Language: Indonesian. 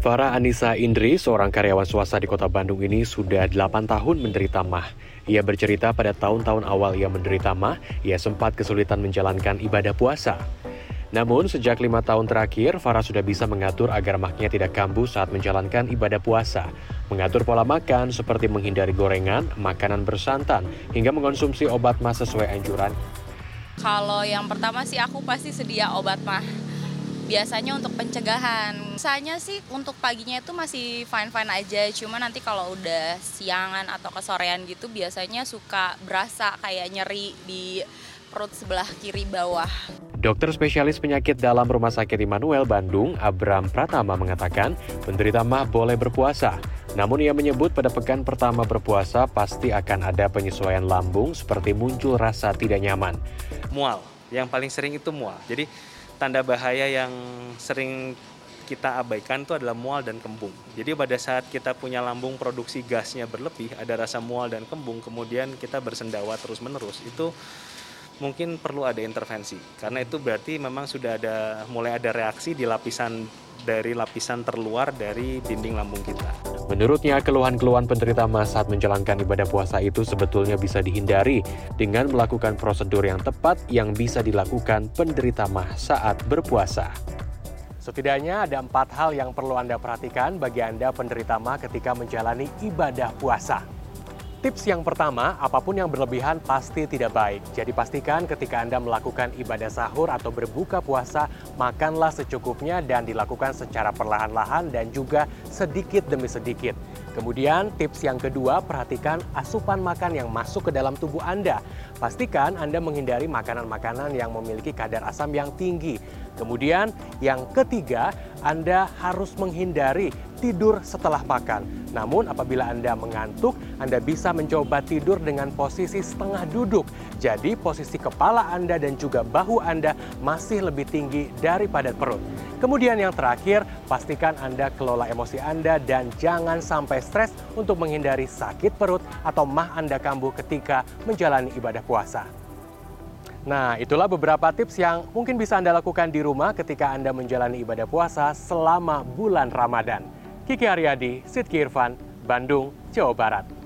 Farah Anissa Indri, seorang karyawan swasta di kota Bandung ini sudah 8 tahun menderita mah. Ia bercerita pada tahun-tahun awal ia menderita mah, ia sempat kesulitan menjalankan ibadah puasa. Namun, sejak lima tahun terakhir, Farah sudah bisa mengatur agar mahnya tidak kambuh saat menjalankan ibadah puasa. Mengatur pola makan seperti menghindari gorengan, makanan bersantan, hingga mengonsumsi obat mah sesuai anjuran. Kalau yang pertama sih aku pasti sedia obat mah biasanya untuk pencegahan. Biasanya sih untuk paginya itu masih fine-fine aja, cuma nanti kalau udah siangan atau kesorean gitu biasanya suka berasa kayak nyeri di perut sebelah kiri bawah. Dokter spesialis penyakit dalam Rumah Sakit Immanuel Bandung, Abram Pratama mengatakan, penderita mah boleh berpuasa. Namun ia menyebut pada pekan pertama berpuasa pasti akan ada penyesuaian lambung seperti muncul rasa tidak nyaman. Mual, yang paling sering itu mual. Jadi tanda bahaya yang sering kita abaikan itu adalah mual dan kembung. Jadi pada saat kita punya lambung produksi gasnya berlebih, ada rasa mual dan kembung, kemudian kita bersendawa terus-menerus, itu mungkin perlu ada intervensi. Karena itu berarti memang sudah ada mulai ada reaksi di lapisan dari lapisan terluar dari dinding lambung kita. Menurutnya, keluhan-keluhan penderita mah saat menjalankan ibadah puasa itu sebetulnya bisa dihindari dengan melakukan prosedur yang tepat yang bisa dilakukan penderita mah saat berpuasa. Setidaknya ada empat hal yang perlu Anda perhatikan bagi Anda penderita mah ketika menjalani ibadah puasa. Tips yang pertama, apa pun yang berlebihan pasti tidak baik. Jadi pastikan ketika Anda melakukan ibadah sahur atau berbuka puasa, makanlah secukupnya dan dilakukan secara perlahan-lahan dan juga sedikit demi sedikit. Kemudian tips yang kedua, perhatikan asupan makan yang masuk ke dalam tubuh Anda. Pastikan Anda menghindari makanan-makanan yang memiliki kadar asam yang tinggi. Kemudian yang ketiga, Anda harus menghindari tidur setelah makan. Namun apabila Anda mengantuk, Anda bisa mencoba tidur dengan posisi setengah duduk. Jadi posisi kepala Anda dan juga bahu Anda masih lebih tinggi daripada perut. Kemudian yang terakhir, pastikan Anda kelola emosi Anda dan jangan sampai stres untuk menghindari sakit perut atau mah Anda kambuh ketika menjalani ibadah puasa. Nah, itulah beberapa tips yang mungkin bisa Anda lakukan di rumah ketika Anda menjalani ibadah puasa selama bulan Ramadan. Kiki Aryadi, Sidki Irfan, Bandung, Jawa Barat.